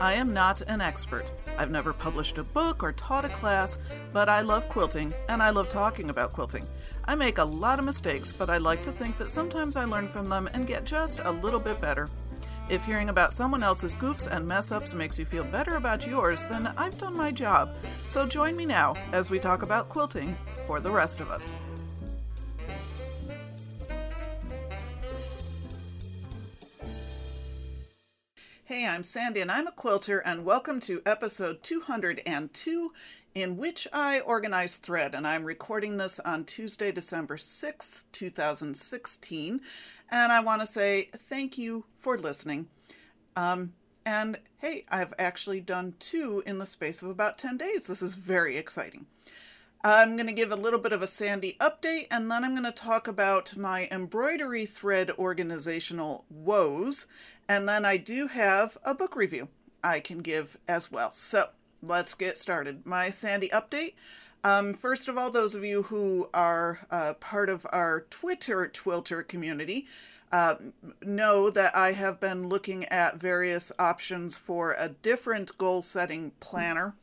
I am not an expert. I've never published a book or taught a class, but I love quilting and I love talking about quilting. I make a lot of mistakes, but I like to think that sometimes I learn from them and get just a little bit better. If hearing about someone else's goofs and mess ups makes you feel better about yours, then I've done my job. So join me now as we talk about quilting for the rest of us. Hey, I'm Sandy and I'm a quilter, and welcome to episode 202, in which I organize thread. And I'm recording this on Tuesday, December 6th, 2016. And I want to say thank you for listening. Um, and hey, I've actually done two in the space of about 10 days. This is very exciting. I'm going to give a little bit of a Sandy update, and then I'm going to talk about my embroidery thread organizational woes and then I do have a book review I can give as well. So let's get started. My Sandy update. Um, first of all, those of you who are uh, part of our Twitter Twilter community uh, know that I have been looking at various options for a different goal setting planner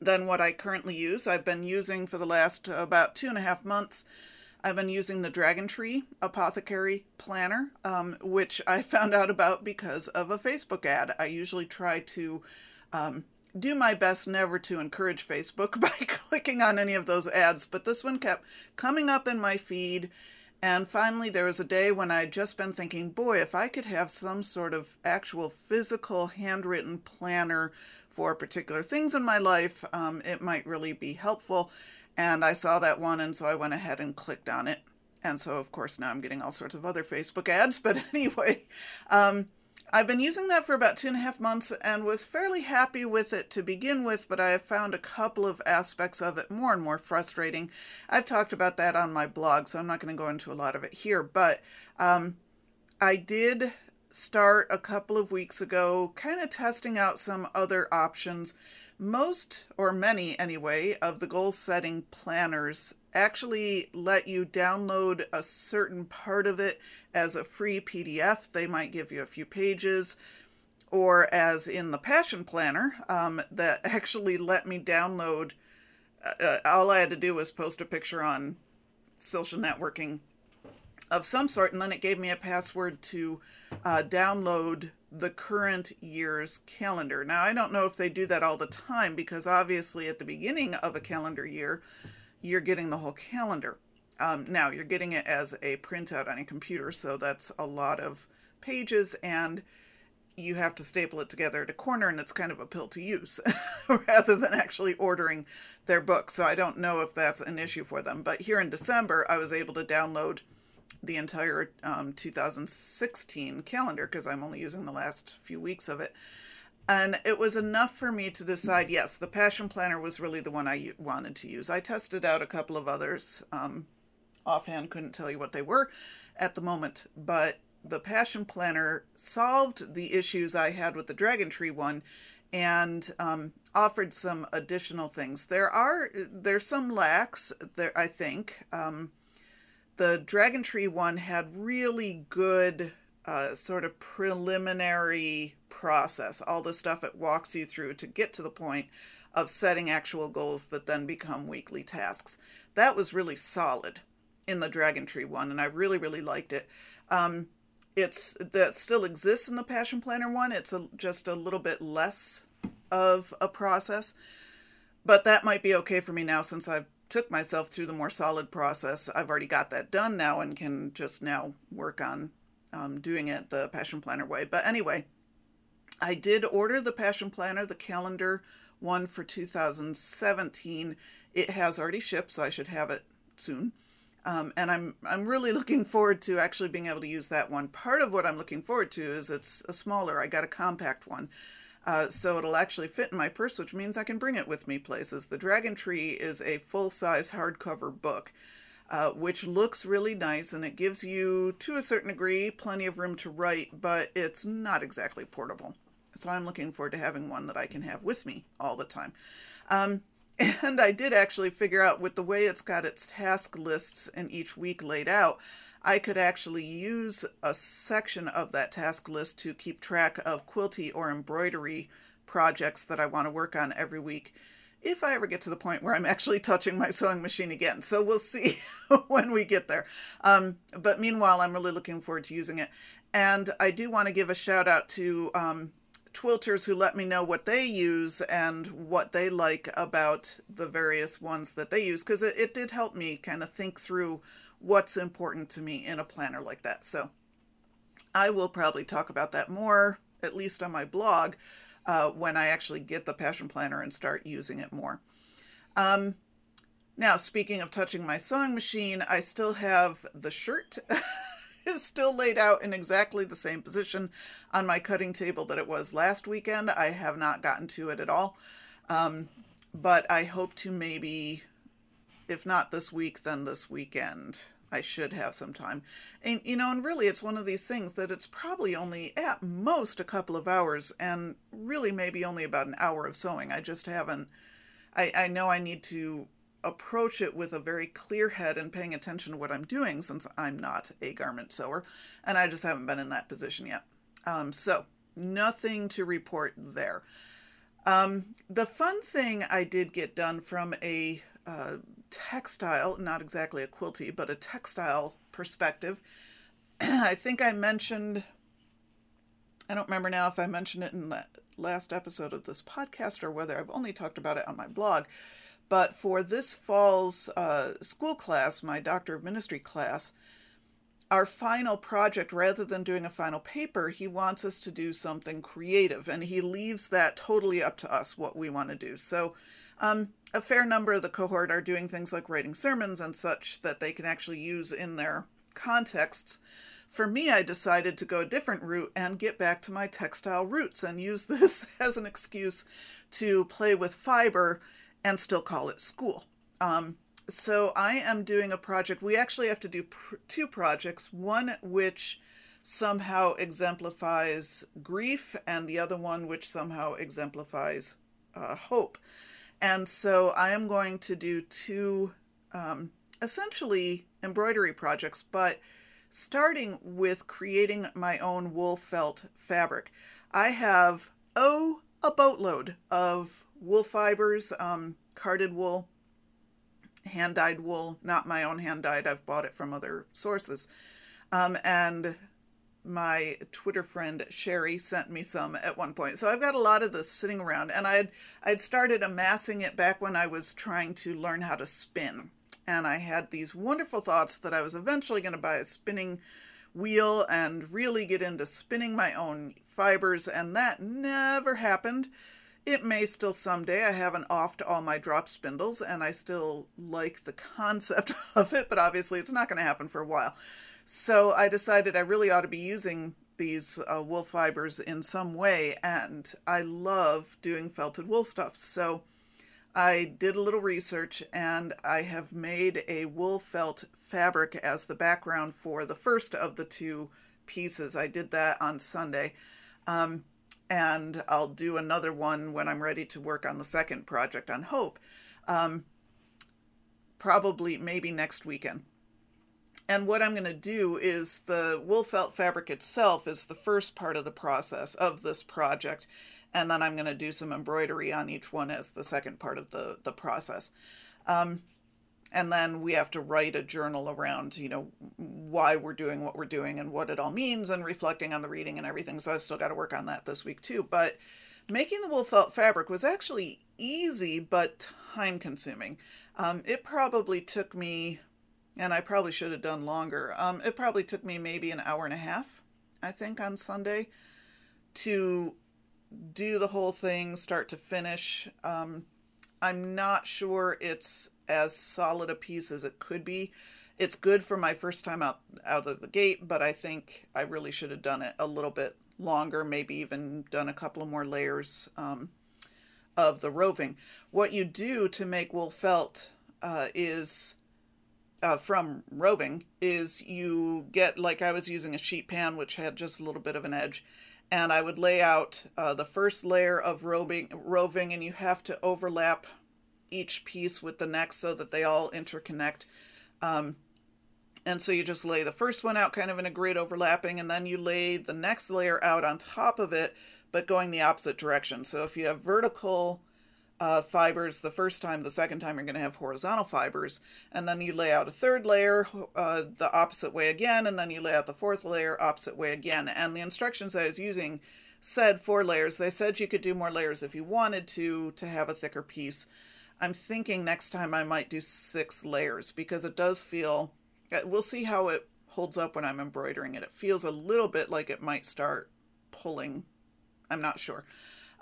than what I currently use. I've been using for the last uh, about two and a half months I've been using the Dragon Tree Apothecary Planner, um, which I found out about because of a Facebook ad. I usually try to um, do my best never to encourage Facebook by clicking on any of those ads, but this one kept coming up in my feed. And finally, there was a day when I'd just been thinking, boy, if I could have some sort of actual physical handwritten planner for particular things in my life, um, it might really be helpful. And I saw that one, and so I went ahead and clicked on it. And so, of course, now I'm getting all sorts of other Facebook ads. But anyway, um, I've been using that for about two and a half months and was fairly happy with it to begin with, but I have found a couple of aspects of it more and more frustrating. I've talked about that on my blog, so I'm not going to go into a lot of it here. But um, I did start a couple of weeks ago kind of testing out some other options most, or many anyway, of the goal setting planners actually let you download a certain part of it as a free PDF. They might give you a few pages, or as in the Passion Planner, um, that actually let me download. Uh, uh, all I had to do was post a picture on social networking of some sort, and then it gave me a password to uh, download the current year's calendar. Now, I don't know if they do that all the time because obviously at the beginning of a calendar year, you're getting the whole calendar. Um, now, you're getting it as a printout on a computer, so that's a lot of pages and you have to staple it together at a corner and it's kind of a pill to use rather than actually ordering their book. So I don't know if that's an issue for them. But here in December, I was able to download the entire um, 2016 calendar because I'm only using the last few weeks of it. And it was enough for me to decide yes, the Passion Planner was really the one I wanted to use. I tested out a couple of others. Um, offhand, couldn't tell you what they were at the moment, but the Passion Planner solved the issues I had with the Dragon Tree one and um, offered some additional things. There are there's some lacks there I think. Um, the Dragon Tree one had really good uh, sort of preliminary process, all the stuff it walks you through to get to the point of setting actual goals that then become weekly tasks. That was really solid in the Dragon Tree one, and I really, really liked it. Um, it's that still exists in the Passion Planner one. It's a, just a little bit less of a process, but that might be okay for me now since I've took myself through the more solid process. I've already got that done now and can just now work on um, doing it the Passion Planner way. But anyway, I did order the Passion Planner, the calendar one for 2017. It has already shipped, so I should have it soon. Um, and I'm I'm really looking forward to actually being able to use that one. Part of what I'm looking forward to is it's a smaller. I got a compact one, uh, so it'll actually fit in my purse, which means I can bring it with me places. The Dragon Tree is a full size hardcover book, uh, which looks really nice and it gives you, to a certain degree, plenty of room to write, but it's not exactly portable. So I'm looking forward to having one that I can have with me all the time. Um, and I did actually figure out with the way it's got its task lists in each week laid out, I could actually use a section of that task list to keep track of quilty or embroidery projects that I want to work on every week if I ever get to the point where I'm actually touching my sewing machine again. So we'll see when we get there. Um, but meanwhile, I'm really looking forward to using it. And I do want to give a shout out to um, twilters who let me know what they use and what they like about the various ones that they use, because it, it did help me kind of think through what's important to me in a planner like that. So I will probably talk about that more, at least on my blog, uh, when I actually get the Passion Planner and start using it more. Um, now, speaking of touching my sewing machine, I still have the shirt. is still laid out in exactly the same position on my cutting table that it was last weekend. I have not gotten to it at all. Um, but I hope to maybe, if not this week, then this weekend. I should have some time. And, you know, and really it's one of these things that it's probably only at most a couple of hours and really maybe only about an hour of sewing. I just haven't, I, I know I need to approach it with a very clear head and paying attention to what I'm doing since I'm not a garment sewer and I just haven't been in that position yet. Um, so, nothing to report there. Um, the fun thing I did get done from a uh, textile, not exactly a quilty, but a textile perspective. I think I mentioned, I don't remember now if I mentioned it in the last episode of this podcast or whether I've only talked about it on my blog. But for this fall's uh, school class, my Doctor of Ministry class, our final project, rather than doing a final paper, he wants us to do something creative, and he leaves that totally up to us what we want to do. So, um, a fair number of the cohort are doing things like writing sermons and such that they can actually use in their contexts. For me, I decided to go a different route and get back to my textile roots and use this as an excuse to play with fiber and still call it school. Um, so I am doing a project. We actually have to do pr- two projects one which somehow exemplifies grief, and the other one which somehow exemplifies uh, hope. And so I am going to do two um, essentially embroidery projects, but starting with creating my own wool felt fabric. I have, oh, a boatload of wool fibers, um, carded wool, hand dyed wool, not my own hand dyed, I've bought it from other sources. Um, and my Twitter friend Sherry sent me some at one point. So I've got a lot of this sitting around, and I'd I'd started amassing it back when I was trying to learn how to spin. And I had these wonderful thoughts that I was eventually going to buy a spinning wheel and really get into spinning my own fibers, and that never happened. It may still someday. I haven't offed all my drop spindles, and I still like the concept of it, but obviously it's not going to happen for a while. So I decided I really ought to be using these uh, wool fibers in some way, and I love doing felted wool stuff. So I did a little research and I have made a wool felt fabric as the background for the first of the two pieces. I did that on Sunday. Um, and I'll do another one when I'm ready to work on the second project on Hope. Um, probably maybe next weekend. And what I'm going to do is the wool felt fabric itself is the first part of the process of this project. And then I'm going to do some embroidery on each one as the second part of the, the process. Um, and then we have to write a journal around you know why we're doing what we're doing and what it all means and reflecting on the reading and everything so i've still got to work on that this week too but making the wool felt fabric was actually easy but time consuming um, it probably took me and i probably should have done longer um, it probably took me maybe an hour and a half i think on sunday to do the whole thing start to finish um, i'm not sure it's as solid a piece as it could be. It's good for my first time out out of the gate, but I think I really should have done it a little bit longer, maybe even done a couple of more layers um, of the roving. What you do to make wool felt uh, is uh, from roving is you get like I was using a sheet pan which had just a little bit of an edge, and I would lay out uh, the first layer of roving, roving, and you have to overlap each piece with the next so that they all interconnect. Um, And so you just lay the first one out kind of in a grid overlapping, and then you lay the next layer out on top of it, but going the opposite direction. So if you have vertical uh, fibers the first time, the second time you're going to have horizontal fibers, and then you lay out a third layer uh, the opposite way again, and then you lay out the fourth layer opposite way again. And the instructions I was using said four layers. They said you could do more layers if you wanted to to have a thicker piece. I'm thinking next time I might do six layers because it does feel. Uh, we'll see how it holds up when I'm embroidering it. It feels a little bit like it might start pulling. I'm not sure.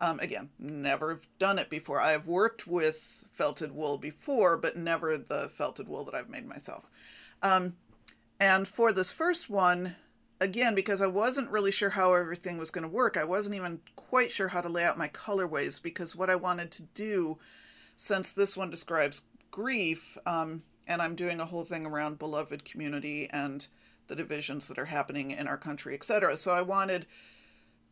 Um, again, never done it before. I've worked with felted wool before, but never the felted wool that I've made myself. Um, and for this first one, again, because I wasn't really sure how everything was going to work, I wasn't even quite sure how to lay out my colorways because what I wanted to do, since this one describes grief, um, and I'm doing a whole thing around beloved community and the divisions that are happening in our country, etc. So I wanted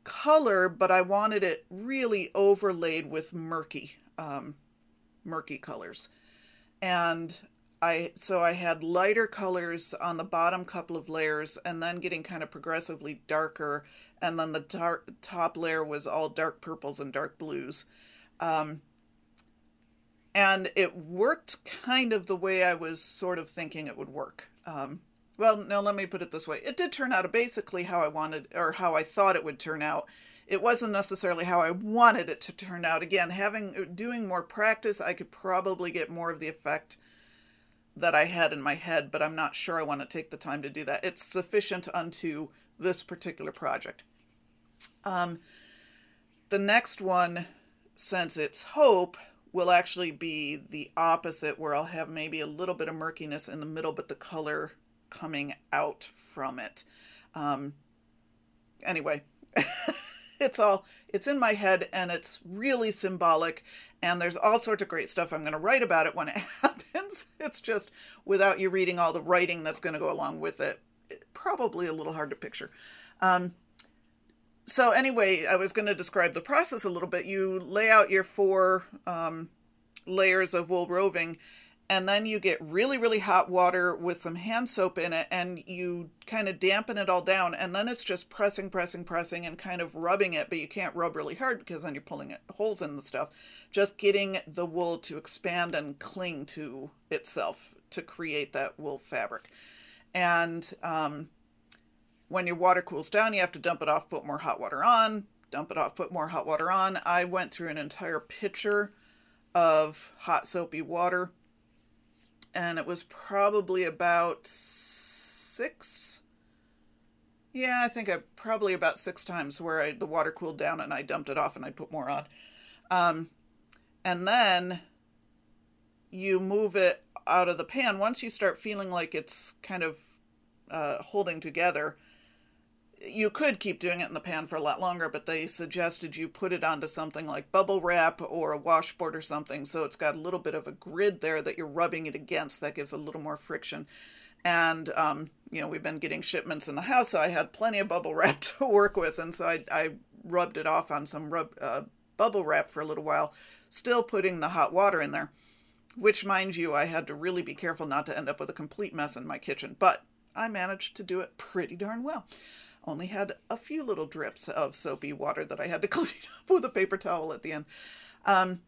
color, but I wanted it really overlaid with murky, um, murky colors. And I so I had lighter colors on the bottom couple of layers and then getting kind of progressively darker and then the top layer was all dark purples and dark blues. Um, and it worked kind of the way I was sort of thinking it would work. Um, well, no, let me put it this way. It did turn out basically how I wanted or how I thought it would turn out. It wasn't necessarily how I wanted it to turn out. Again, having doing more practice, I could probably get more of the effect that I had in my head, but I'm not sure I want to take the time to do that. It's sufficient unto this particular project. Um, the next one, since it's hope, will actually be the opposite, where I'll have maybe a little bit of murkiness in the middle, but the color coming out from it. Um, anyway, it's all it's in my head and it's really symbolic and there's all sorts of great stuff I'm going to write about it when it happens. It's just without you reading all the writing that's going to go along with it, it probably a little hard to picture. Um, so anyway, I was going to describe the process a little bit. You lay out your four um, layers of wool roving and then you get really really hot water with some hand soap in it and you kind of dampen it all down and then it's just pressing pressing pressing and kind of rubbing it but you can't rub really hard because then you're pulling it, holes in the stuff. Just getting the wool to expand and cling to itself to create that wool fabric. And um, when your water cools down you have to dump it off put more hot water on dump it off put more hot water on. I went through an entire pitcher of hot soapy water and it was probably about six. Yeah, I think I probably about six times where I, the water cooled down and I dumped it off and I put more on. Um, and then you move it out of the pan. Once you start feeling like it's kind of uh, holding together, you could keep doing it in the pan for a lot longer, but they suggested you put it onto something like bubble wrap or a washboard or something, so it's got a little bit of a grid there that you're rubbing it against. That gives a little more friction. And um, you know, we've been getting shipments in the house, so I had plenty of bubble wrap to work with, and so I, I rubbed it off on some rub, uh, bubble wrap for a little while, still putting the hot water in there. Which, mind you, I had to really be careful not to end up with a complete mess in my kitchen, but I managed to do it pretty darn well only had a few little drips of soapy water that I had to clean up with a paper towel at the end. Um,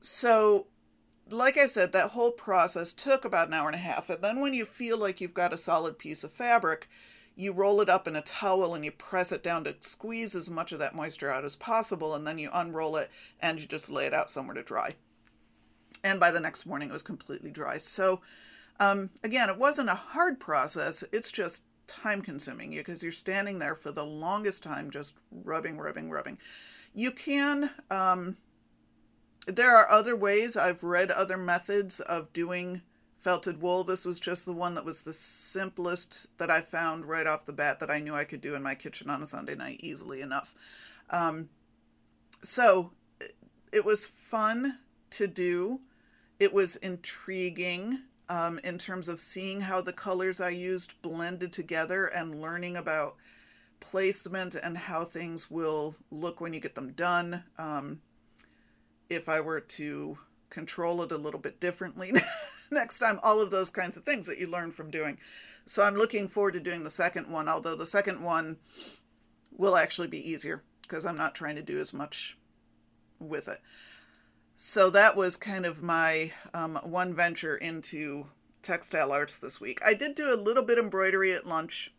so, like I said, that whole process took about an hour and a half. And then when you feel like you've got a solid piece of fabric, you roll it up in a towel and you press it down to squeeze as much of that moisture out as possible. And then you unroll it and you just lay it out somewhere to dry. And by the next morning, it was completely dry. So, um, again, it wasn't a hard process. It's just time consuming you because you're standing there for the longest time just rubbing, rubbing, rubbing. You can, um, there are other ways. I've read other methods of doing felted wool. This was just the one that was the simplest that I found right off the bat that I knew I could do in my kitchen on a Sunday night easily enough. Um, so it was fun to do. It was intriguing um, in terms of seeing how the colors I used blended together and learning about placement and how things will look when you get them done. Um, if I were to control it a little bit differently next time, all of those kinds of things that you learn from doing. So I'm looking forward to doing the second one, although the second one will actually be easier because I'm not trying to do as much with it. So that was kind of my um, one venture into textile arts this week. I did do a little bit embroidery at lunch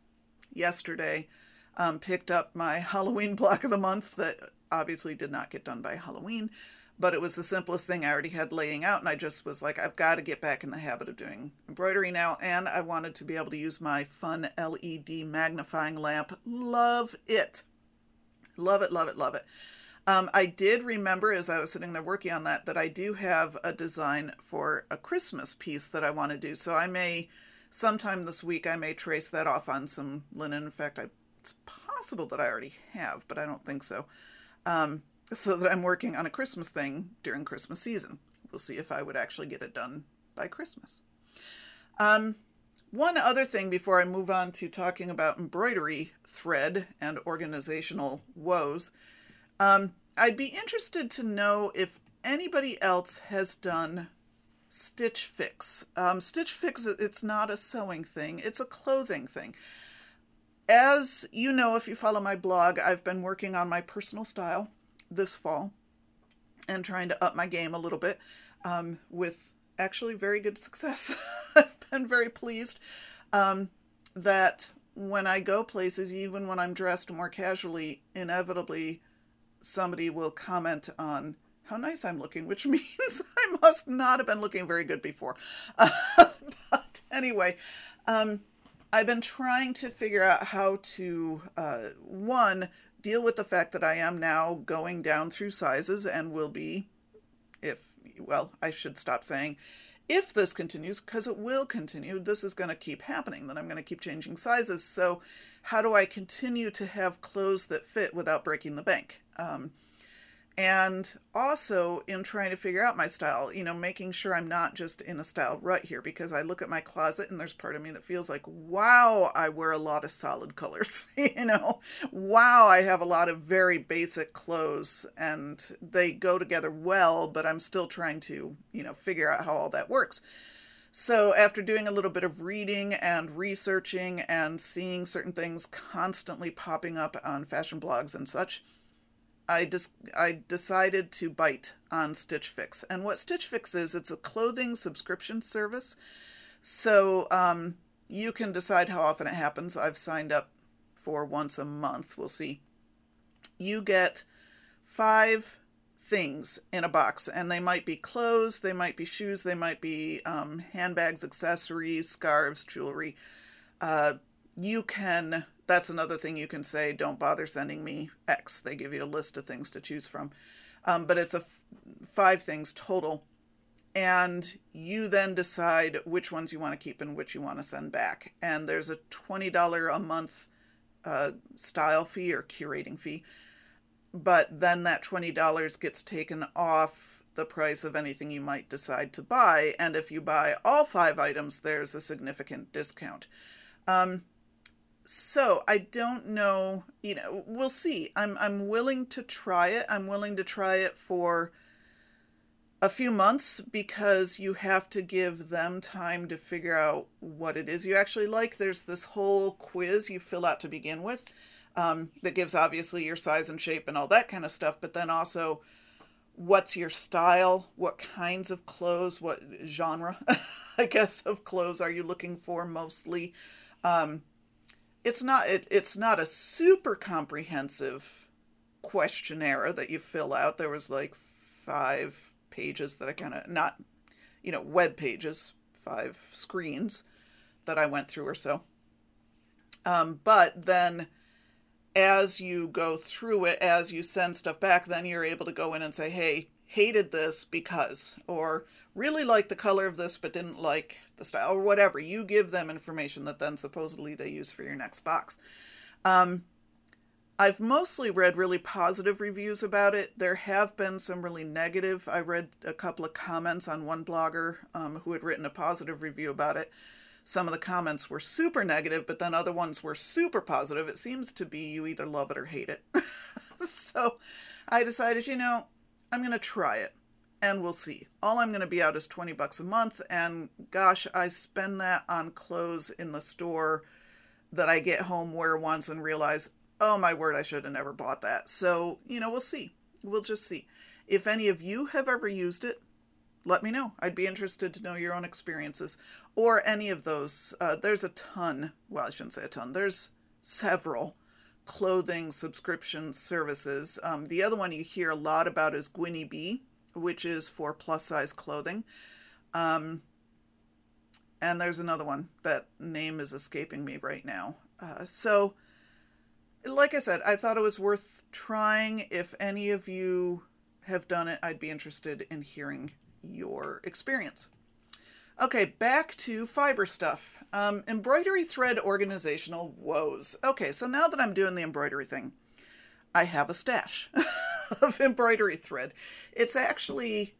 yesterday. Um, picked up my Halloween block of the month that obviously did not get done by Halloween, but it was the simplest thing I already had laying out, and I just was like, I've got to get back in the habit of doing embroidery now, and I wanted to be able to use my fun LED magnifying lamp. Love it. Love it, love it, love it. Um, I did remember as I was sitting there working on that that I do have a design for a Christmas piece that I want to do. So I may, sometime this week, I may trace that off on some linen. In fact, I, it's possible that I already have, but I don't think so. Um, so that I'm working on a Christmas thing during Christmas season. We'll see if I would actually get it done by Christmas. Um, one other thing before I move on to talking about embroidery thread and organizational woes. Um, I'd be interested to know if anybody else has done Stitch Fix. Um, Stitch Fix, it's not a sewing thing, it's a clothing thing. As you know, if you follow my blog, I've been working on my personal style this fall and trying to up my game a little bit um, with actually very good success. I've been very pleased um, that when I go places, even when I'm dressed more casually, inevitably somebody will comment on how nice I'm looking, which means I must not have been looking very good before. Uh, but anyway, um, I've been trying to figure out how to, uh, one, deal with the fact that I am now going down through sizes and will be, if, well, I should stop saying, if this continues, because it will continue, this is going to keep happening, then I'm going to keep changing sizes. So, how do I continue to have clothes that fit without breaking the bank? Um, and also in trying to figure out my style, you know, making sure I'm not just in a style rut here because I look at my closet and there's part of me that feels like, wow, I wear a lot of solid colors, you know, wow, I have a lot of very basic clothes and they go together well, but I'm still trying to, you know, figure out how all that works. So, after doing a little bit of reading and researching and seeing certain things constantly popping up on fashion blogs and such, I just I decided to bite on Stitch Fix. And what Stitch Fix is, it's a clothing subscription service. So um, you can decide how often it happens. I've signed up for once a month. We'll see. You get five things in a box, and they might be clothes, they might be shoes, they might be um, handbags, accessories, scarves, jewelry. Uh, you can that's another thing you can say don't bother sending me x. They give you a list of things to choose from. Um, but it's a f- five things total. And you then decide which ones you want to keep and which you want to send back. And there's a $20 a month uh, style fee or curating fee. But then that $20 gets taken off the price of anything you might decide to buy. And if you buy all five items there's a significant discount. Um, so I don't know, you know, we'll see. I'm I'm willing to try it. I'm willing to try it for a few months because you have to give them time to figure out what it is you actually like. There's this whole quiz you fill out to begin with um, that gives obviously your size and shape and all that kind of stuff, but then also what's your style, what kinds of clothes, what genre, I guess, of clothes are you looking for mostly. Um, it's not it, it's not a super comprehensive questionnaire that you fill out. There was like five pages that I kind of not you know web pages, five screens that I went through or so. Um, but then as you go through it, as you send stuff back, then you're able to go in and say, hey, hated this because, or really liked the color of this but didn't like the style or whatever. You give them information that then supposedly they use for your next box. Um, I've mostly read really positive reviews about it. There have been some really negative. I read a couple of comments on one blogger um, who had written a positive review about it. Some of the comments were super negative, but then other ones were super positive. It seems to be you either love it or hate it. so I decided, you know, I'm going to try it and we'll see. All I'm going to be out is 20 bucks a month, and gosh, I spend that on clothes in the store that I get home, wear once, and realize, oh my word, I should have never bought that. So, you know, we'll see. We'll just see. If any of you have ever used it, let me know. I'd be interested to know your own experiences or any of those. Uh, there's a ton, well, I shouldn't say a ton, there's several clothing subscription services. Um, the other one you hear a lot about is Gwynnie Bee, which is for plus size clothing. Um, and there's another one. That name is escaping me right now. Uh, so, like I said, I thought it was worth trying. If any of you have done it, I'd be interested in hearing your experience. Okay, back to fiber stuff. Um, embroidery thread organizational woes. Okay, so now that I'm doing the embroidery thing, I have a stash of embroidery thread. It's actually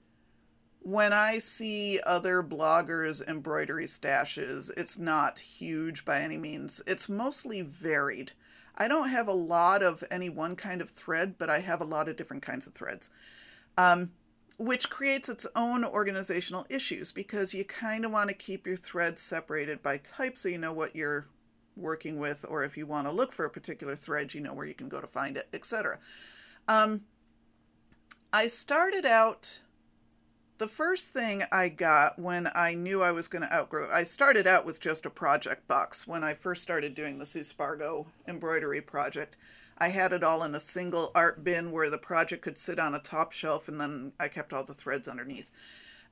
when I see other bloggers' embroidery stashes, it's not huge by any means. It's mostly varied. I don't have a lot of any one kind of thread, but I have a lot of different kinds of threads. Um, which creates its own organizational issues because you kind of want to keep your threads separated by type so you know what you're working with, or if you want to look for a particular thread, you know where you can go to find it, etc. Um, I started out. The first thing I got when I knew I was going to outgrow, I started out with just a project box when I first started doing the Sue Spargo embroidery project. I had it all in a single art bin where the project could sit on a top shelf and then I kept all the threads underneath.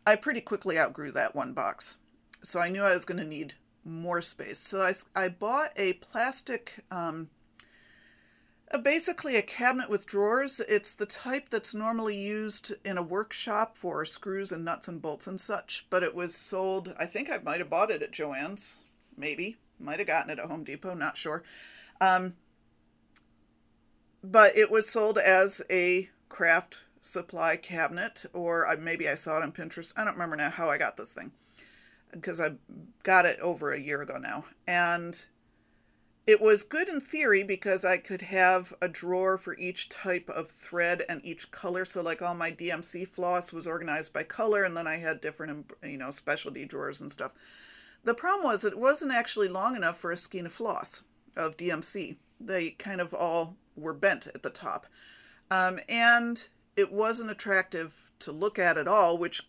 I pretty quickly outgrew that one box. So I knew I was going to need more space. So I, I bought a plastic, um, basically a cabinet with drawers. It's the type that's normally used in a workshop for screws and nuts and bolts and such, but it was sold, I think I might have bought it at Joann's, maybe. Might have gotten it at Home Depot, not sure. Um, but it was sold as a craft supply cabinet, or maybe I saw it on Pinterest. I don't remember now how I got this thing because I got it over a year ago now. And it was good in theory because I could have a drawer for each type of thread and each color. So, like all my DMC floss was organized by color, and then I had different, you know, specialty drawers and stuff. The problem was it wasn't actually long enough for a skein of floss of DMC. They kind of all were bent at the top. Um, and it wasn't attractive to look at at all, which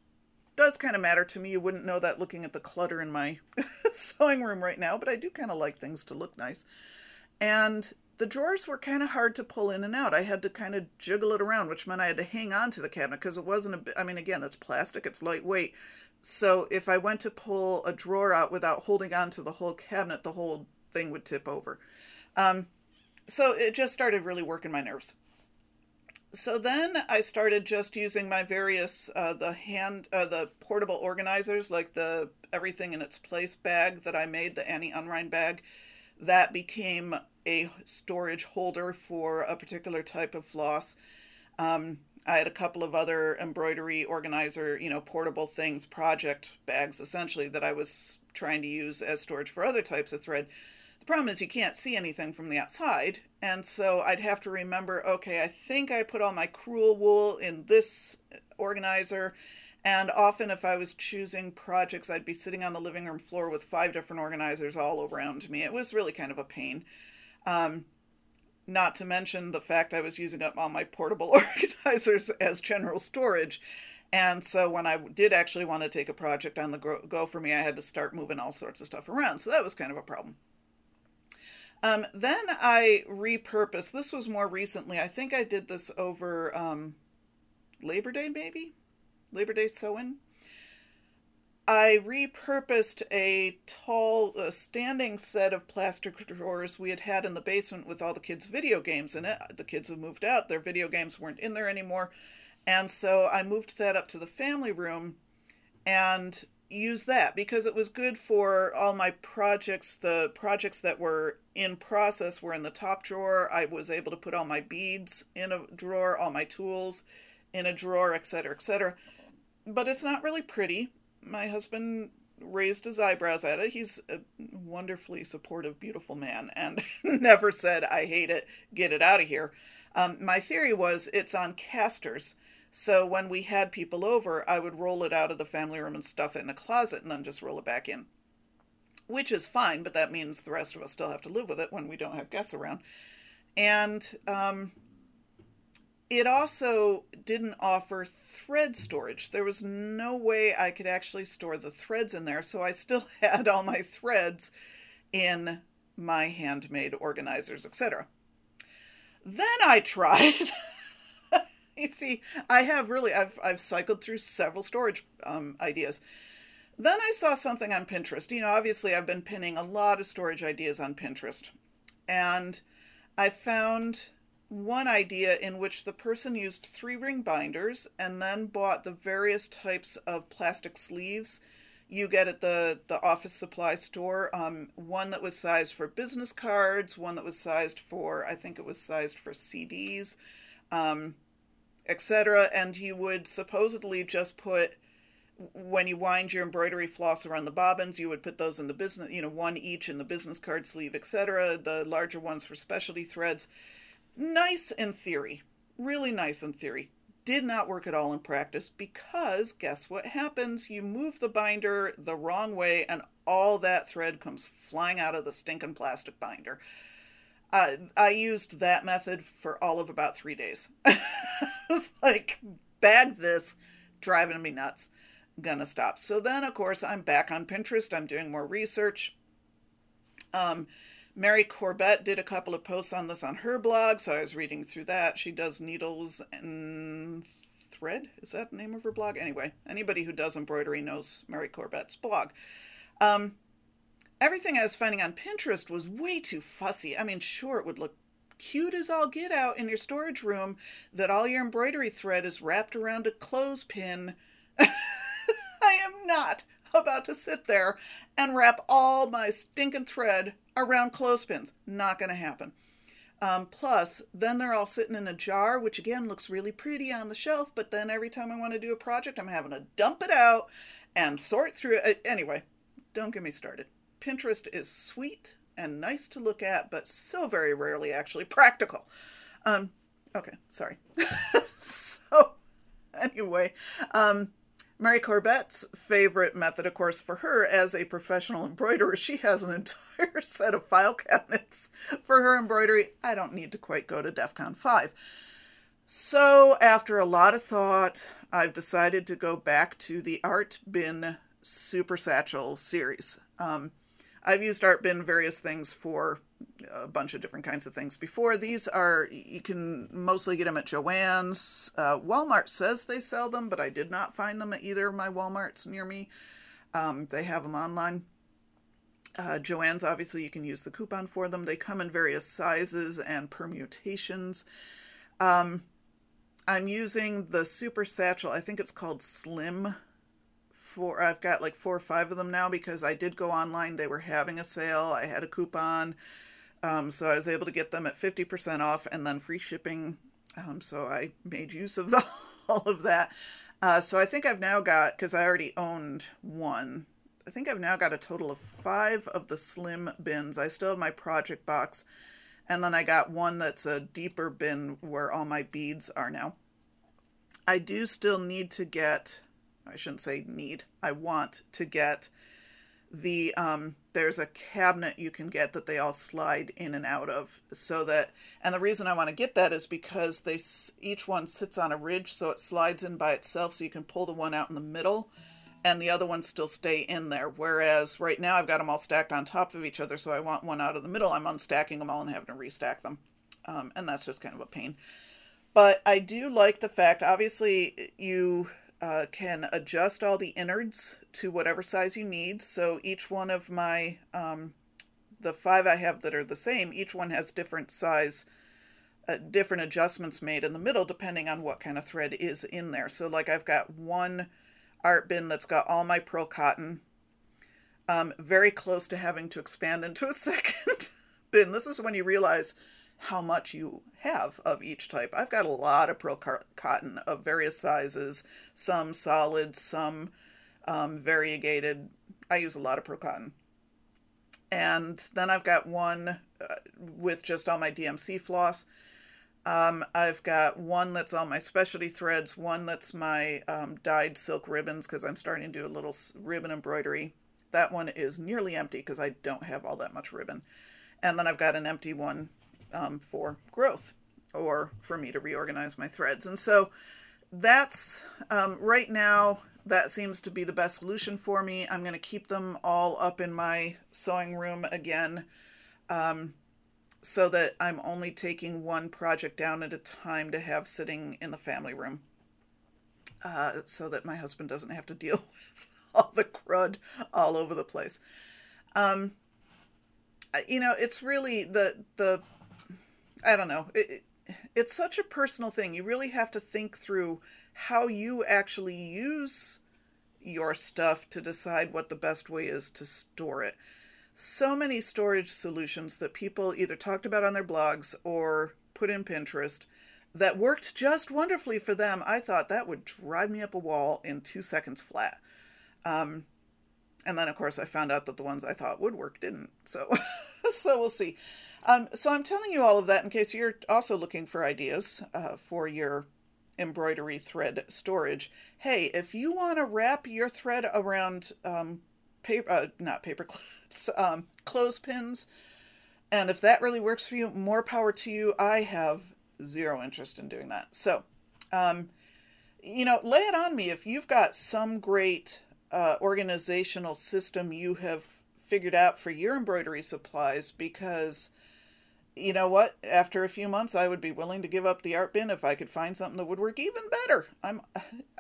does kind of matter to me. You wouldn't know that looking at the clutter in my sewing room right now, but I do kind of like things to look nice. And the drawers were kind of hard to pull in and out. I had to kind of jiggle it around, which meant I had to hang on to the cabinet because it wasn't a I mean, again, it's plastic, it's lightweight. So if I went to pull a drawer out without holding on to the whole cabinet, the whole thing would tip over. Um, so it just started really working my nerves. So then I started just using my various uh, the hand uh, the portable organizers like the everything in its place bag that I made the Annie Unrein bag that became a storage holder for a particular type of floss. Um, I had a couple of other embroidery organizer, you know, portable things, project bags essentially that I was trying to use as storage for other types of thread problem is you can't see anything from the outside. And so I'd have to remember, okay, I think I put all my crewel wool in this organizer. And often, if I was choosing projects, I'd be sitting on the living room floor with five different organizers all around me. It was really kind of a pain. Um, not to mention the fact I was using up all my portable organizers as general storage. And so when I did actually want to take a project on the go for me, I had to start moving all sorts of stuff around. So that was kind of a problem. Um, then I repurposed. This was more recently. I think I did this over um, Labor Day, maybe Labor Day sewing. I repurposed a tall, uh, standing set of plastic drawers we had had in the basement with all the kids' video games in it. The kids have moved out; their video games weren't in there anymore, and so I moved that up to the family room, and use that because it was good for all my projects. The projects that were in process were in the top drawer. I was able to put all my beads in a drawer, all my tools in a drawer, etc., etc. But it's not really pretty. My husband raised his eyebrows at it. He's a wonderfully supportive, beautiful man and never said, I hate it, get it out of here. Um, my theory was it's on casters. So when we had people over, I would roll it out of the family room and stuff it in a closet and then just roll it back in. Which is fine, but that means the rest of us still have to live with it when we don't have guests around. And um, it also didn't offer thread storage. There was no way I could actually store the threads in there, so I still had all my threads in my handmade organizers, etc. Then I tried. see, I have really I've I've cycled through several storage um, ideas. Then I saw something on Pinterest. You know, obviously I've been pinning a lot of storage ideas on Pinterest, and I found one idea in which the person used three ring binders and then bought the various types of plastic sleeves you get at the, the office supply store. Um, one that was sized for business cards, one that was sized for, I think it was sized for CDs, um, etc. And you would supposedly just put, when you wind your embroidery floss around the bobbins, you would put those in the business, you know, one each in the business card sleeve, etc. The larger ones for specialty threads. Nice in theory, really nice in theory did not work at all in practice because guess what happens? You move the binder the wrong way and all that thread comes flying out of the stinking plastic binder. Uh, I used that method for all of about three days. it's like, bag this, driving me nuts. I'm Gonna stop. So then, of course, I'm back on Pinterest. I'm doing more research. Um, Mary Corbett did a couple of posts on this on her blog, so I was reading through that. She does needles and thread. Is that the name of her blog? Anyway, anybody who does embroidery knows Mary Corbett's blog. Um, everything I was finding on Pinterest was way too fussy. I mean, sure, it would look cute as all get out in your storage room that all your embroidery thread is wrapped around a clothespin. I am not about to sit there and wrap all my stinking thread around clothespins. Not going to happen. Um, plus, then they're all sitting in a jar, which again looks really pretty on the shelf, but then every time I want to do a project, I'm having to dump it out and sort through it. Anyway, don't get me started. Pinterest is sweet and nice to look at, but so very rarely actually practical. Um, okay, sorry. so, anyway, um, Mary Corbett's favorite method, of course, for her as a professional embroiderer, she has an entire set of file cabinets for her embroidery. I don't need to quite go to DEF CON 5. So, after a lot of thought, I've decided to go back to the Art Bin Super Satchel series. Um, I've used Art Bin various things for a bunch of different kinds of things before. These are, you can mostly get them at Joann's. Uh, Walmart says they sell them, but I did not find them at either of my Walmarts near me. Um, they have them online. Uh, Joann's, obviously, you can use the coupon for them. They come in various sizes and permutations. Um, I'm using the Super Satchel, I think it's called Slim. For, I've got like four or five of them now because I did go online. They were having a sale. I had a coupon. Um, so I was able to get them at 50% off and then free shipping. Um, so I made use of the, all of that. Uh, so I think I've now got, because I already owned one, I think I've now got a total of five of the slim bins. I still have my project box. And then I got one that's a deeper bin where all my beads are now. I do still need to get, I shouldn't say need, I want to get the um, there's a cabinet you can get that they all slide in and out of so that and the reason i want to get that is because they each one sits on a ridge so it slides in by itself so you can pull the one out in the middle and the other ones still stay in there. Whereas right now i've got them all stacked on top of each other so i want one out of the middle i'm unstacking them all and having to restack them. Um, and that's just kind of a pain. But i do like the fact obviously you uh, can adjust all the innards to whatever size you need. So each one of my, um, the five I have that are the same, each one has different size, uh, different adjustments made in the middle depending on what kind of thread is in there. So like I've got one art bin that's got all my pearl cotton, um, very close to having to expand into a second bin. This is when you realize how much you have of each type. I've got a lot of pearl cotton of various sizes, some solid, some um, variegated. I use a lot of pearl cotton. And then I've got one uh, with just all my DMC floss. Um, I've got one that's all my specialty threads, one that's my um, dyed silk ribbons because I'm starting to do a little ribbon embroidery. That one is nearly empty because I don't have all that much ribbon. And then I've got an empty one um, for growth or for me to reorganize my threads. And so that's um, right now, that seems to be the best solution for me. I'm going to keep them all up in my sewing room again. Um, so that I'm only taking one project down at a time to have sitting in the family room uh, so that my husband doesn't have to deal with all the crud all over the place. Um, you know, it's really the, the, I don't know, it, it's such a personal thing. You really have to think through how you actually use your stuff to decide what the best way is to store it so many storage solutions that people either talked about on their blogs or put in Pinterest that worked just wonderfully for them. I thought that would drive me up a wall in two seconds flat. Um, and then, of course, I found out that the ones I thought would work didn't. So, so we'll see. Um, so I'm telling you all of that in case you're also looking for ideas uh, for your embroidery thread storage. Hey, if you want to wrap your thread around um, paper, uh, not paper clips, um, clothespins. And if that really works for you, more power to you. I have zero interest in doing that. So, um, you know, lay it on me if you've got some great uh, organizational system you have figured out for your embroidery supplies because you know what after a few months i would be willing to give up the art bin if i could find something that would work even better i'm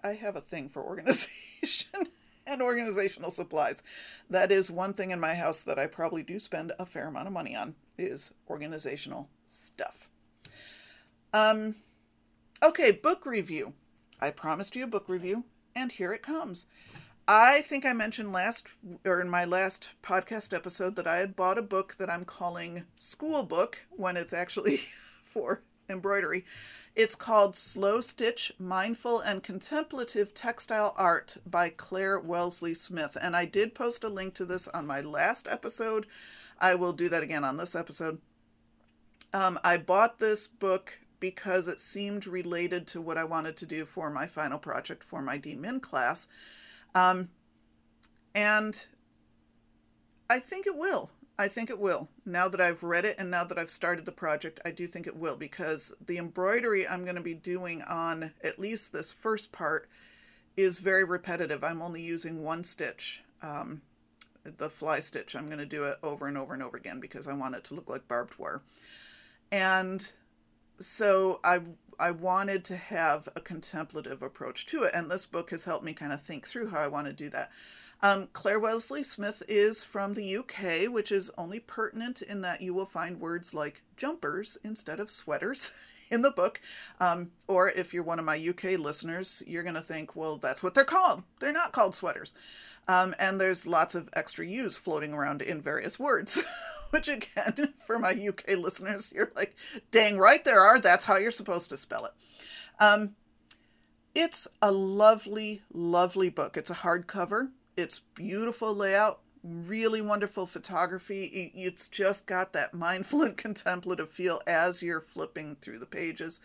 i have a thing for organization and organizational supplies. That is one thing in my house that I probably do spend a fair amount of money on is organizational stuff. Um okay, book review. I promised you a book review and here it comes. I think I mentioned last or in my last podcast episode that I had bought a book that I'm calling School Book when it's actually for embroidery. It's called Slow Stitch Mindful and Contemplative Textile Art by Claire Wellesley Smith. And I did post a link to this on my last episode. I will do that again on this episode. Um, I bought this book because it seemed related to what I wanted to do for my final project for my DMin class. Um, and I think it will. I think it will. Now that I've read it and now that I've started the project, I do think it will because the embroidery I'm going to be doing on at least this first part is very repetitive. I'm only using one stitch, um, the fly stitch. I'm going to do it over and over and over again because I want it to look like barbed wire. And so I I wanted to have a contemplative approach to it, and this book has helped me kind of think through how I want to do that. Um, Claire Wellesley Smith is from the UK, which is only pertinent in that you will find words like jumpers instead of sweaters in the book. Um, or if you're one of my UK listeners, you're going to think, well, that's what they're called. They're not called sweaters. Um, and there's lots of extra U's floating around in various words, which again, for my UK listeners, you're like, dang right there are. That's how you're supposed to spell it. Um, it's a lovely, lovely book. It's a hardcover. It's beautiful layout, really wonderful photography. It's just got that mindful and contemplative feel as you're flipping through the pages.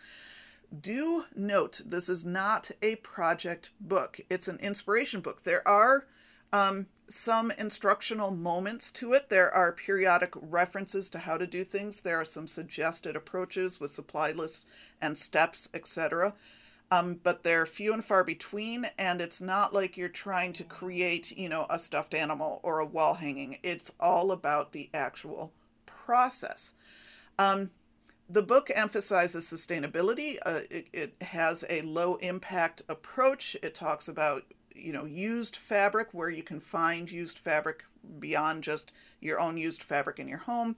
Do note this is not a project book, it's an inspiration book. There are um, some instructional moments to it. There are periodic references to how to do things. There are some suggested approaches with supply lists and steps, etc um, but they're few and far between and it's not like you're trying to create you know a stuffed animal or a wall hanging. It's all about the actual process. Um, the book emphasizes sustainability. Uh, it, it has a low impact approach. It talks about you know used fabric where you can find used fabric beyond just your own used fabric in your home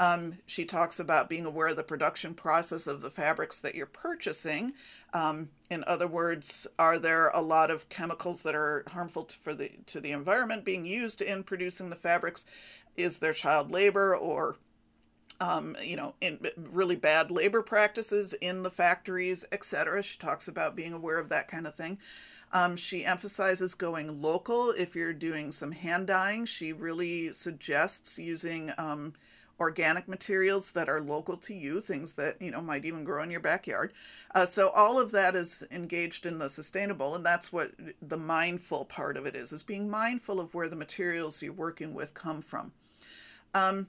um, she talks about being aware of the production process of the fabrics that you're purchasing. Um, in other words, are there a lot of chemicals that are harmful to, for the to the environment being used in producing the fabrics? Is there child labor or um, you know, in really bad labor practices in the factories, etc. She talks about being aware of that kind of thing. Um, she emphasizes going local if you're doing some hand dyeing. She really suggests using um, organic materials that are local to you, things that you know might even grow in your backyard. Uh, so all of that is engaged in the sustainable, and that's what the mindful part of it is: is being mindful of where the materials you're working with come from. Um,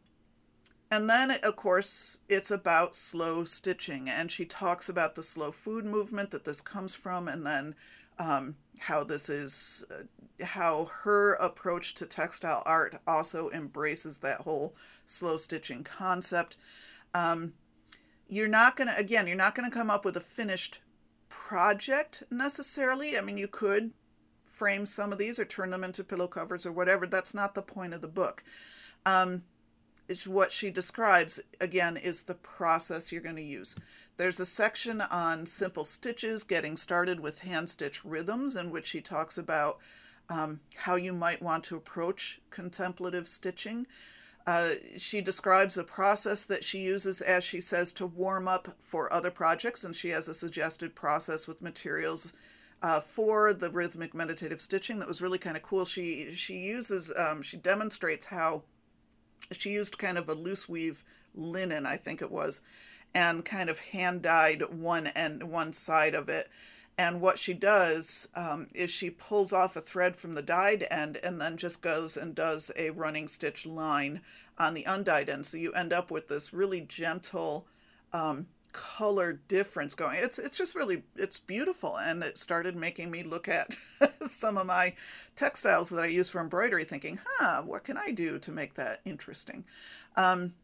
and then, of course, it's about slow stitching, and she talks about the slow food movement that this comes from, and then um, how this is uh, how her approach to textile art also embraces that whole slow stitching concept. Um, you're not going to, again, you're not going to come up with a finished project necessarily. I mean, you could frame some of these or turn them into pillow covers or whatever. That's not the point of the book. Um, what she describes, again, is the process you're going to use. There's a section on simple stitches, getting started with hand stitch rhythms, in which she talks about um, how you might want to approach contemplative stitching. Uh, she describes a process that she uses, as she says, to warm up for other projects, and she has a suggested process with materials uh, for the rhythmic meditative stitching that was really kind of cool. She she uses um, she demonstrates how she used kind of a loose weave linen, I think it was, and kind of hand dyed one end one side of it and what she does um, is she pulls off a thread from the dyed end and then just goes and does a running stitch line on the undyed end. So you end up with this really gentle um, color difference going. It's it's just really it's beautiful, and it started making me look at some of my textiles that I use for embroidery, thinking, huh, what can I do to make that interesting? Um,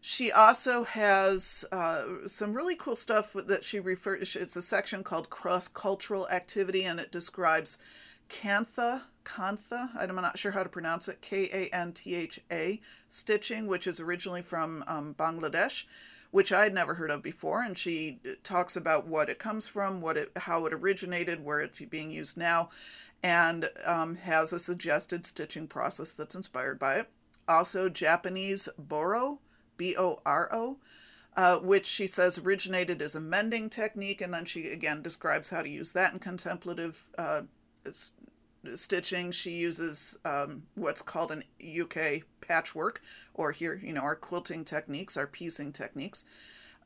she also has uh, some really cool stuff that she refers. It's a section called cross cultural activity, and it describes kantha, kantha. I'm not sure how to pronounce it. K A N T H A stitching, which is originally from um, Bangladesh, which I had never heard of before. And she talks about what it comes from, what it, how it originated, where it's being used now, and um, has a suggested stitching process that's inspired by it. Also, Japanese boro B O R O, uh, which she says originated as a mending technique, and then she again describes how to use that in contemplative uh, stitching. She uses um, what's called an UK patchwork, or here, you know, our quilting techniques, our piecing techniques.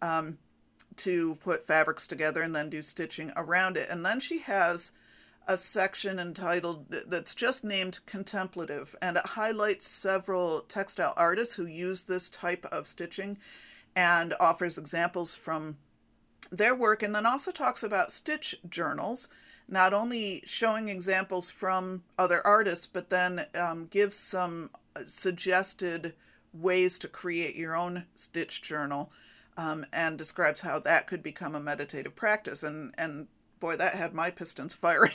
Um, to put fabrics together and then do stitching around it. And then she has a section entitled that's just named contemplative and it highlights several textile artists who use this type of stitching and offers examples from their work and then also talks about stitch journals not only showing examples from other artists but then um, gives some suggested ways to create your own stitch journal um, and describes how that could become a meditative practice and and boy, that had my pistons firing.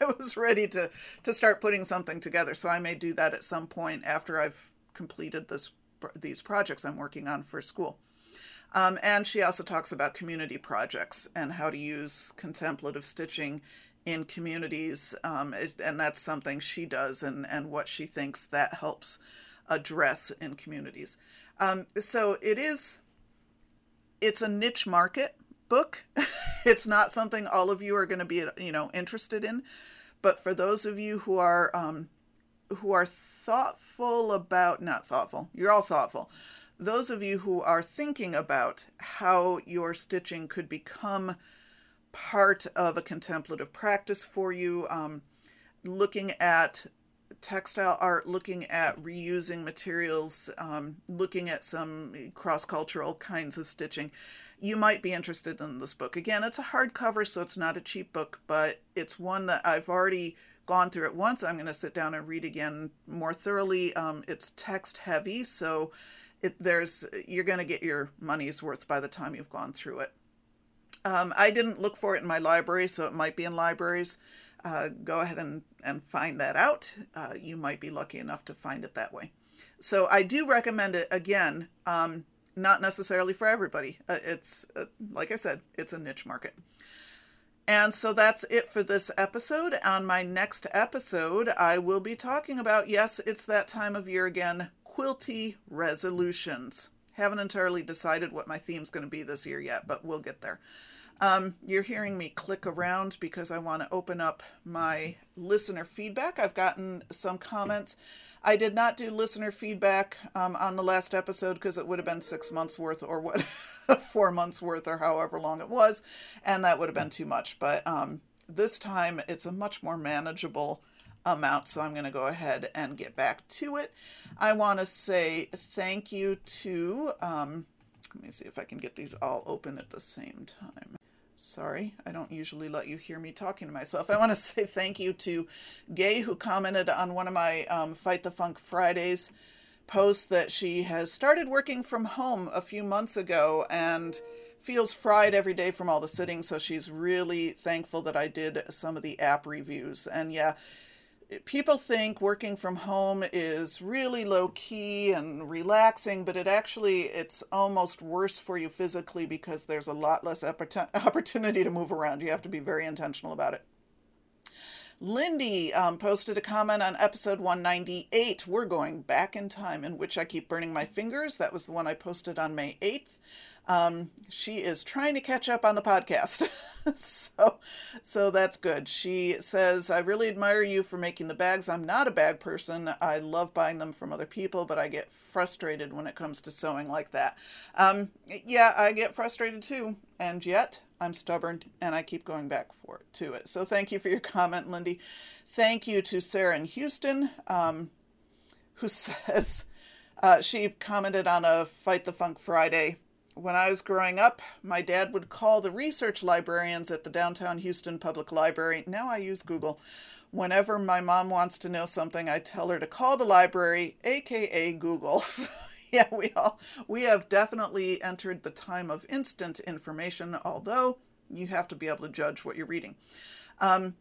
I was ready to to start putting something together. So I may do that at some point after I've completed this these projects I'm working on for school. Um, and she also talks about community projects and how to use contemplative stitching in communities. Um, and that's something she does and, and what she thinks that helps address in communities. Um, so it is, it's a niche market book. it's not something all of you are going to be, you know, interested in. But for those of you who are um, who are thoughtful about, not thoughtful, you're all thoughtful. Those of you who are thinking about how your stitching could become part of a contemplative practice for you, um, looking at textile art, looking at reusing materials, um, looking at some cross cultural kinds of stitching you might be interested in this book. Again, it's a hardcover, so it's not a cheap book, but it's one that I've already gone through it once. I'm going to sit down and read again more thoroughly. Um, it's text heavy, so it, there's you're going to get your money's worth by the time you've gone through it. Um, I didn't look for it in my library, so it might be in libraries. Uh, go ahead and, and find that out. Uh, you might be lucky enough to find it that way. So I do recommend it again. Um, not necessarily for everybody. Uh, it's, uh, like I said, it's a niche market. And so that's it for this episode. On my next episode, I will be talking about yes, it's that time of year again quilty resolutions. Haven't entirely decided what my theme's going to be this year yet, but we'll get there. Um, you're hearing me click around because I want to open up my listener feedback. I've gotten some comments. I did not do listener feedback um, on the last episode because it would have been six months worth or what, four months worth or however long it was, and that would have been too much. But um, this time it's a much more manageable amount, so I'm going to go ahead and get back to it. I want to say thank you to, um, let me see if I can get these all open at the same time. Sorry, I don't usually let you hear me talking to myself. I want to say thank you to Gay, who commented on one of my um, Fight the Funk Fridays posts that she has started working from home a few months ago and feels fried every day from all the sitting. So she's really thankful that I did some of the app reviews. And yeah, people think working from home is really low key and relaxing but it actually it's almost worse for you physically because there's a lot less opportunity to move around. You have to be very intentional about it. Lindy um, posted a comment on episode 198 we're going back in time in which i keep burning my fingers. That was the one i posted on may 8th um, she is trying to catch up on the podcast. so, so that's good. She says, I really admire you for making the bags. I'm not a bag person. I love buying them from other people, but I get frustrated when it comes to sewing like that. Um, yeah, I get frustrated too. And yet I'm stubborn and I keep going back for to it. So thank you for your comment, Lindy. Thank you to Sarah in Houston, um, who says, uh, she commented on a Fight the Funk Friday when I was growing up, my dad would call the research librarians at the downtown Houston Public Library. Now I use Google. Whenever my mom wants to know something, I tell her to call the library, aka Google. yeah, we all we have definitely entered the time of instant information, although you have to be able to judge what you're reading. Um,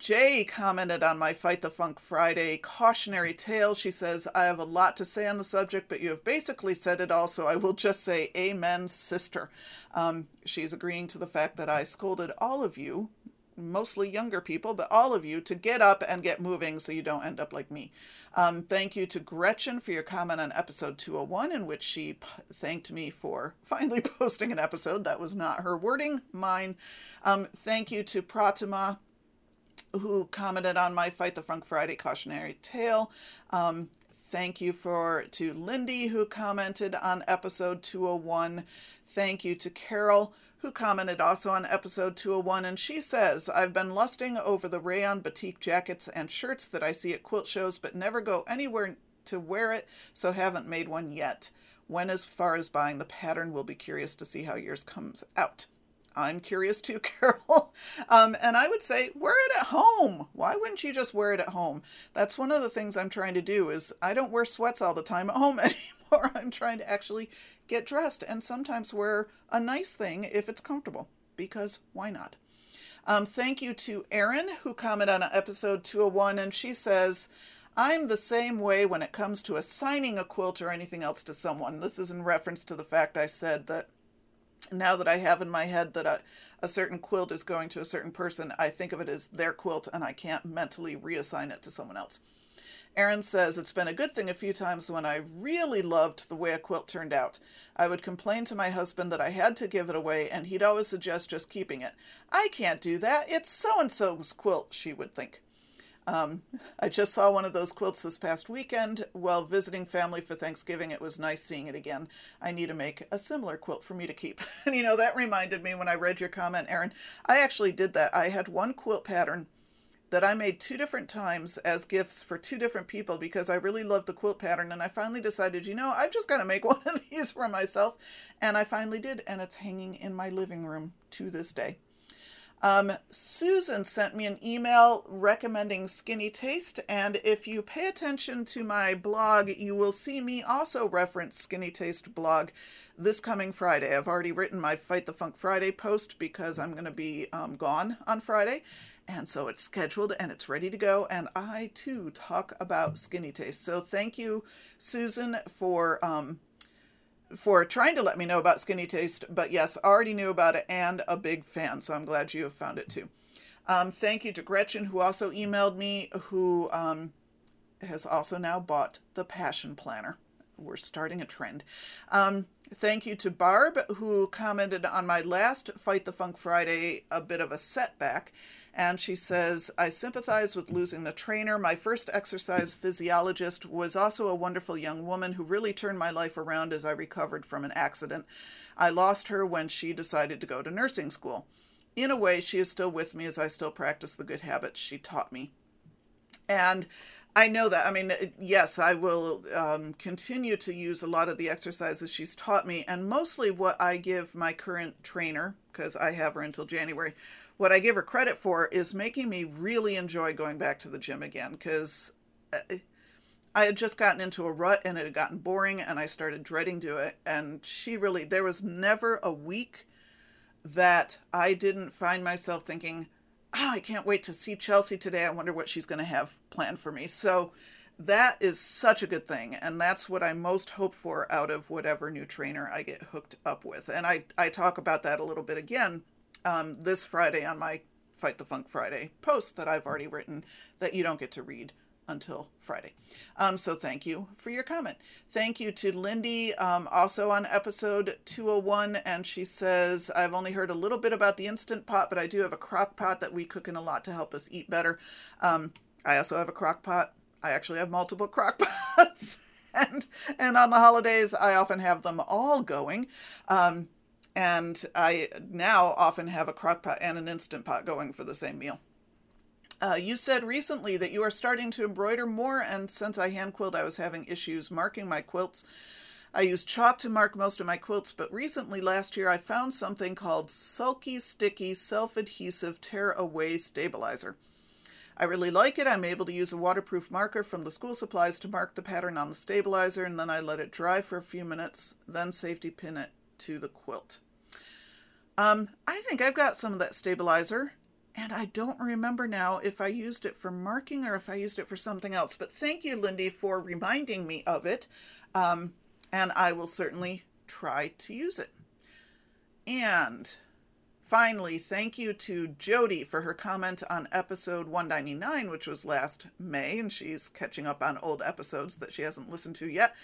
Jay commented on my Fight the Funk Friday cautionary tale. She says, I have a lot to say on the subject, but you have basically said it all, so I will just say, Amen, sister. Um, she's agreeing to the fact that I scolded all of you, mostly younger people, but all of you, to get up and get moving so you don't end up like me. Um, thank you to Gretchen for your comment on episode 201, in which she p- thanked me for finally posting an episode. That was not her wording, mine. Um, thank you to Pratima who commented on my Fight the Funk Friday cautionary tale. Um, thank you for to Lindy who commented on episode 201. Thank you to Carol who commented also on episode 201 and she says, "I've been lusting over the rayon batik jackets and shirts that I see at quilt shows but never go anywhere to wear it, so haven't made one yet. When as far as buying the pattern, we'll be curious to see how yours comes out." I'm curious too, Carol. Um, and I would say wear it at home. Why wouldn't you just wear it at home? That's one of the things I'm trying to do is I don't wear sweats all the time at home anymore. I'm trying to actually get dressed and sometimes wear a nice thing if it's comfortable because why not? Um, thank you to Erin who commented on episode 201 and she says, I'm the same way when it comes to assigning a quilt or anything else to someone. This is in reference to the fact I said that now that I have in my head that a, a certain quilt is going to a certain person, I think of it as their quilt and I can't mentally reassign it to someone else. Erin says it's been a good thing a few times when I really loved the way a quilt turned out. I would complain to my husband that I had to give it away, and he'd always suggest just keeping it. I can't do that. It's so and so's quilt, she would think. Um, I just saw one of those quilts this past weekend while visiting family for Thanksgiving. It was nice seeing it again. I need to make a similar quilt for me to keep. and you know, that reminded me when I read your comment, Erin, I actually did that. I had one quilt pattern that I made two different times as gifts for two different people because I really loved the quilt pattern. And I finally decided, you know, I've just got to make one of these for myself. And I finally did. And it's hanging in my living room to this day. Um, Susan sent me an email recommending Skinny Taste, and if you pay attention to my blog, you will see me also reference Skinny Taste blog this coming Friday. I've already written my Fight the Funk Friday post because I'm going to be um, gone on Friday, and so it's scheduled and it's ready to go. And I too talk about Skinny Taste. So thank you, Susan, for. Um, for trying to let me know about Skinny Taste, but yes, I already knew about it and a big fan, so I'm glad you have found it too. Um, thank you to Gretchen, who also emailed me, who um, has also now bought the Passion Planner, we're starting a trend. Um, thank you to Barb, who commented on my last Fight the Funk Friday, a bit of a setback. And she says, I sympathize with losing the trainer. My first exercise physiologist was also a wonderful young woman who really turned my life around as I recovered from an accident. I lost her when she decided to go to nursing school. In a way, she is still with me as I still practice the good habits she taught me. And I know that. I mean, yes, I will um, continue to use a lot of the exercises she's taught me. And mostly what I give my current trainer, because I have her until January, what I give her credit for is making me really enjoy going back to the gym again. Because uh, I had just gotten into a rut and it had gotten boring and I started dreading do it. And she really, there was never a week that I didn't find myself thinking, oh, I can't wait to see Chelsea today. I wonder what she's going to have planned for me. So that is such a good thing. And that's what I most hope for out of whatever new trainer I get hooked up with. And I, I talk about that a little bit again um, this Friday on my Fight the Funk Friday post that I've already written that you don't get to read until Friday. Um, so thank you for your comment. Thank you to Lindy, um, also on episode 201. And she says, I've only heard a little bit about the Instant Pot, but I do have a crock pot that we cook in a lot to help us eat better. Um, I also have a crock pot. I actually have multiple crock pots. and, and on the holidays, I often have them all going. Um, and I now often have a crock pot and an Instant Pot going for the same meal. Uh, you said recently that you are starting to embroider more, and since I hand quilt, I was having issues marking my quilts. I use chalk to mark most of my quilts, but recently last year I found something called Sulky Sticky Self Adhesive Tear Away Stabilizer. I really like it. I'm able to use a waterproof marker from the school supplies to mark the pattern on the stabilizer, and then I let it dry for a few minutes, then safety pin it to the quilt. Um, I think I've got some of that stabilizer. And I don't remember now if I used it for marking or if I used it for something else. But thank you, Lindy, for reminding me of it. Um, and I will certainly try to use it. And finally, thank you to Jody for her comment on episode 199, which was last May. And she's catching up on old episodes that she hasn't listened to yet.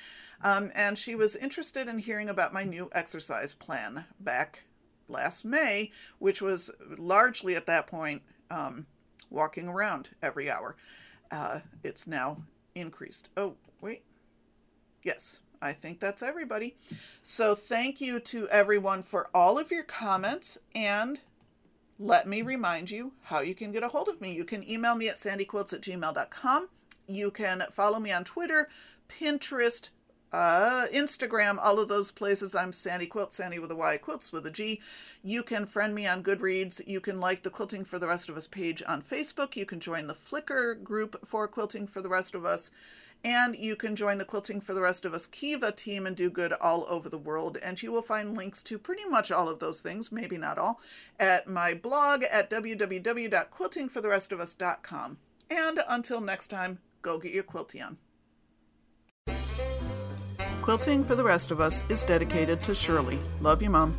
Um, and she was interested in hearing about my new exercise plan back last May, which was largely at that point um, walking around every hour. Uh, it's now increased. Oh, wait. Yes, I think that's everybody. So thank you to everyone for all of your comments and let me remind you how you can get a hold of me. You can email me at sandyquilts at gmail.com. You can follow me on Twitter, Pinterest, uh, Instagram, all of those places. I'm Sandy Quilt, Sandy with a Y, Quilts with a G. You can friend me on Goodreads. You can like the Quilting for the Rest of Us page on Facebook. You can join the Flickr group for Quilting for the Rest of Us. And you can join the Quilting for the Rest of Us Kiva team and do good all over the world. And you will find links to pretty much all of those things, maybe not all, at my blog at www.quiltingfortherestofus.com. And until next time, go get your quilty on. Quilting for the Rest of Us is dedicated to Shirley. Love you, Mom.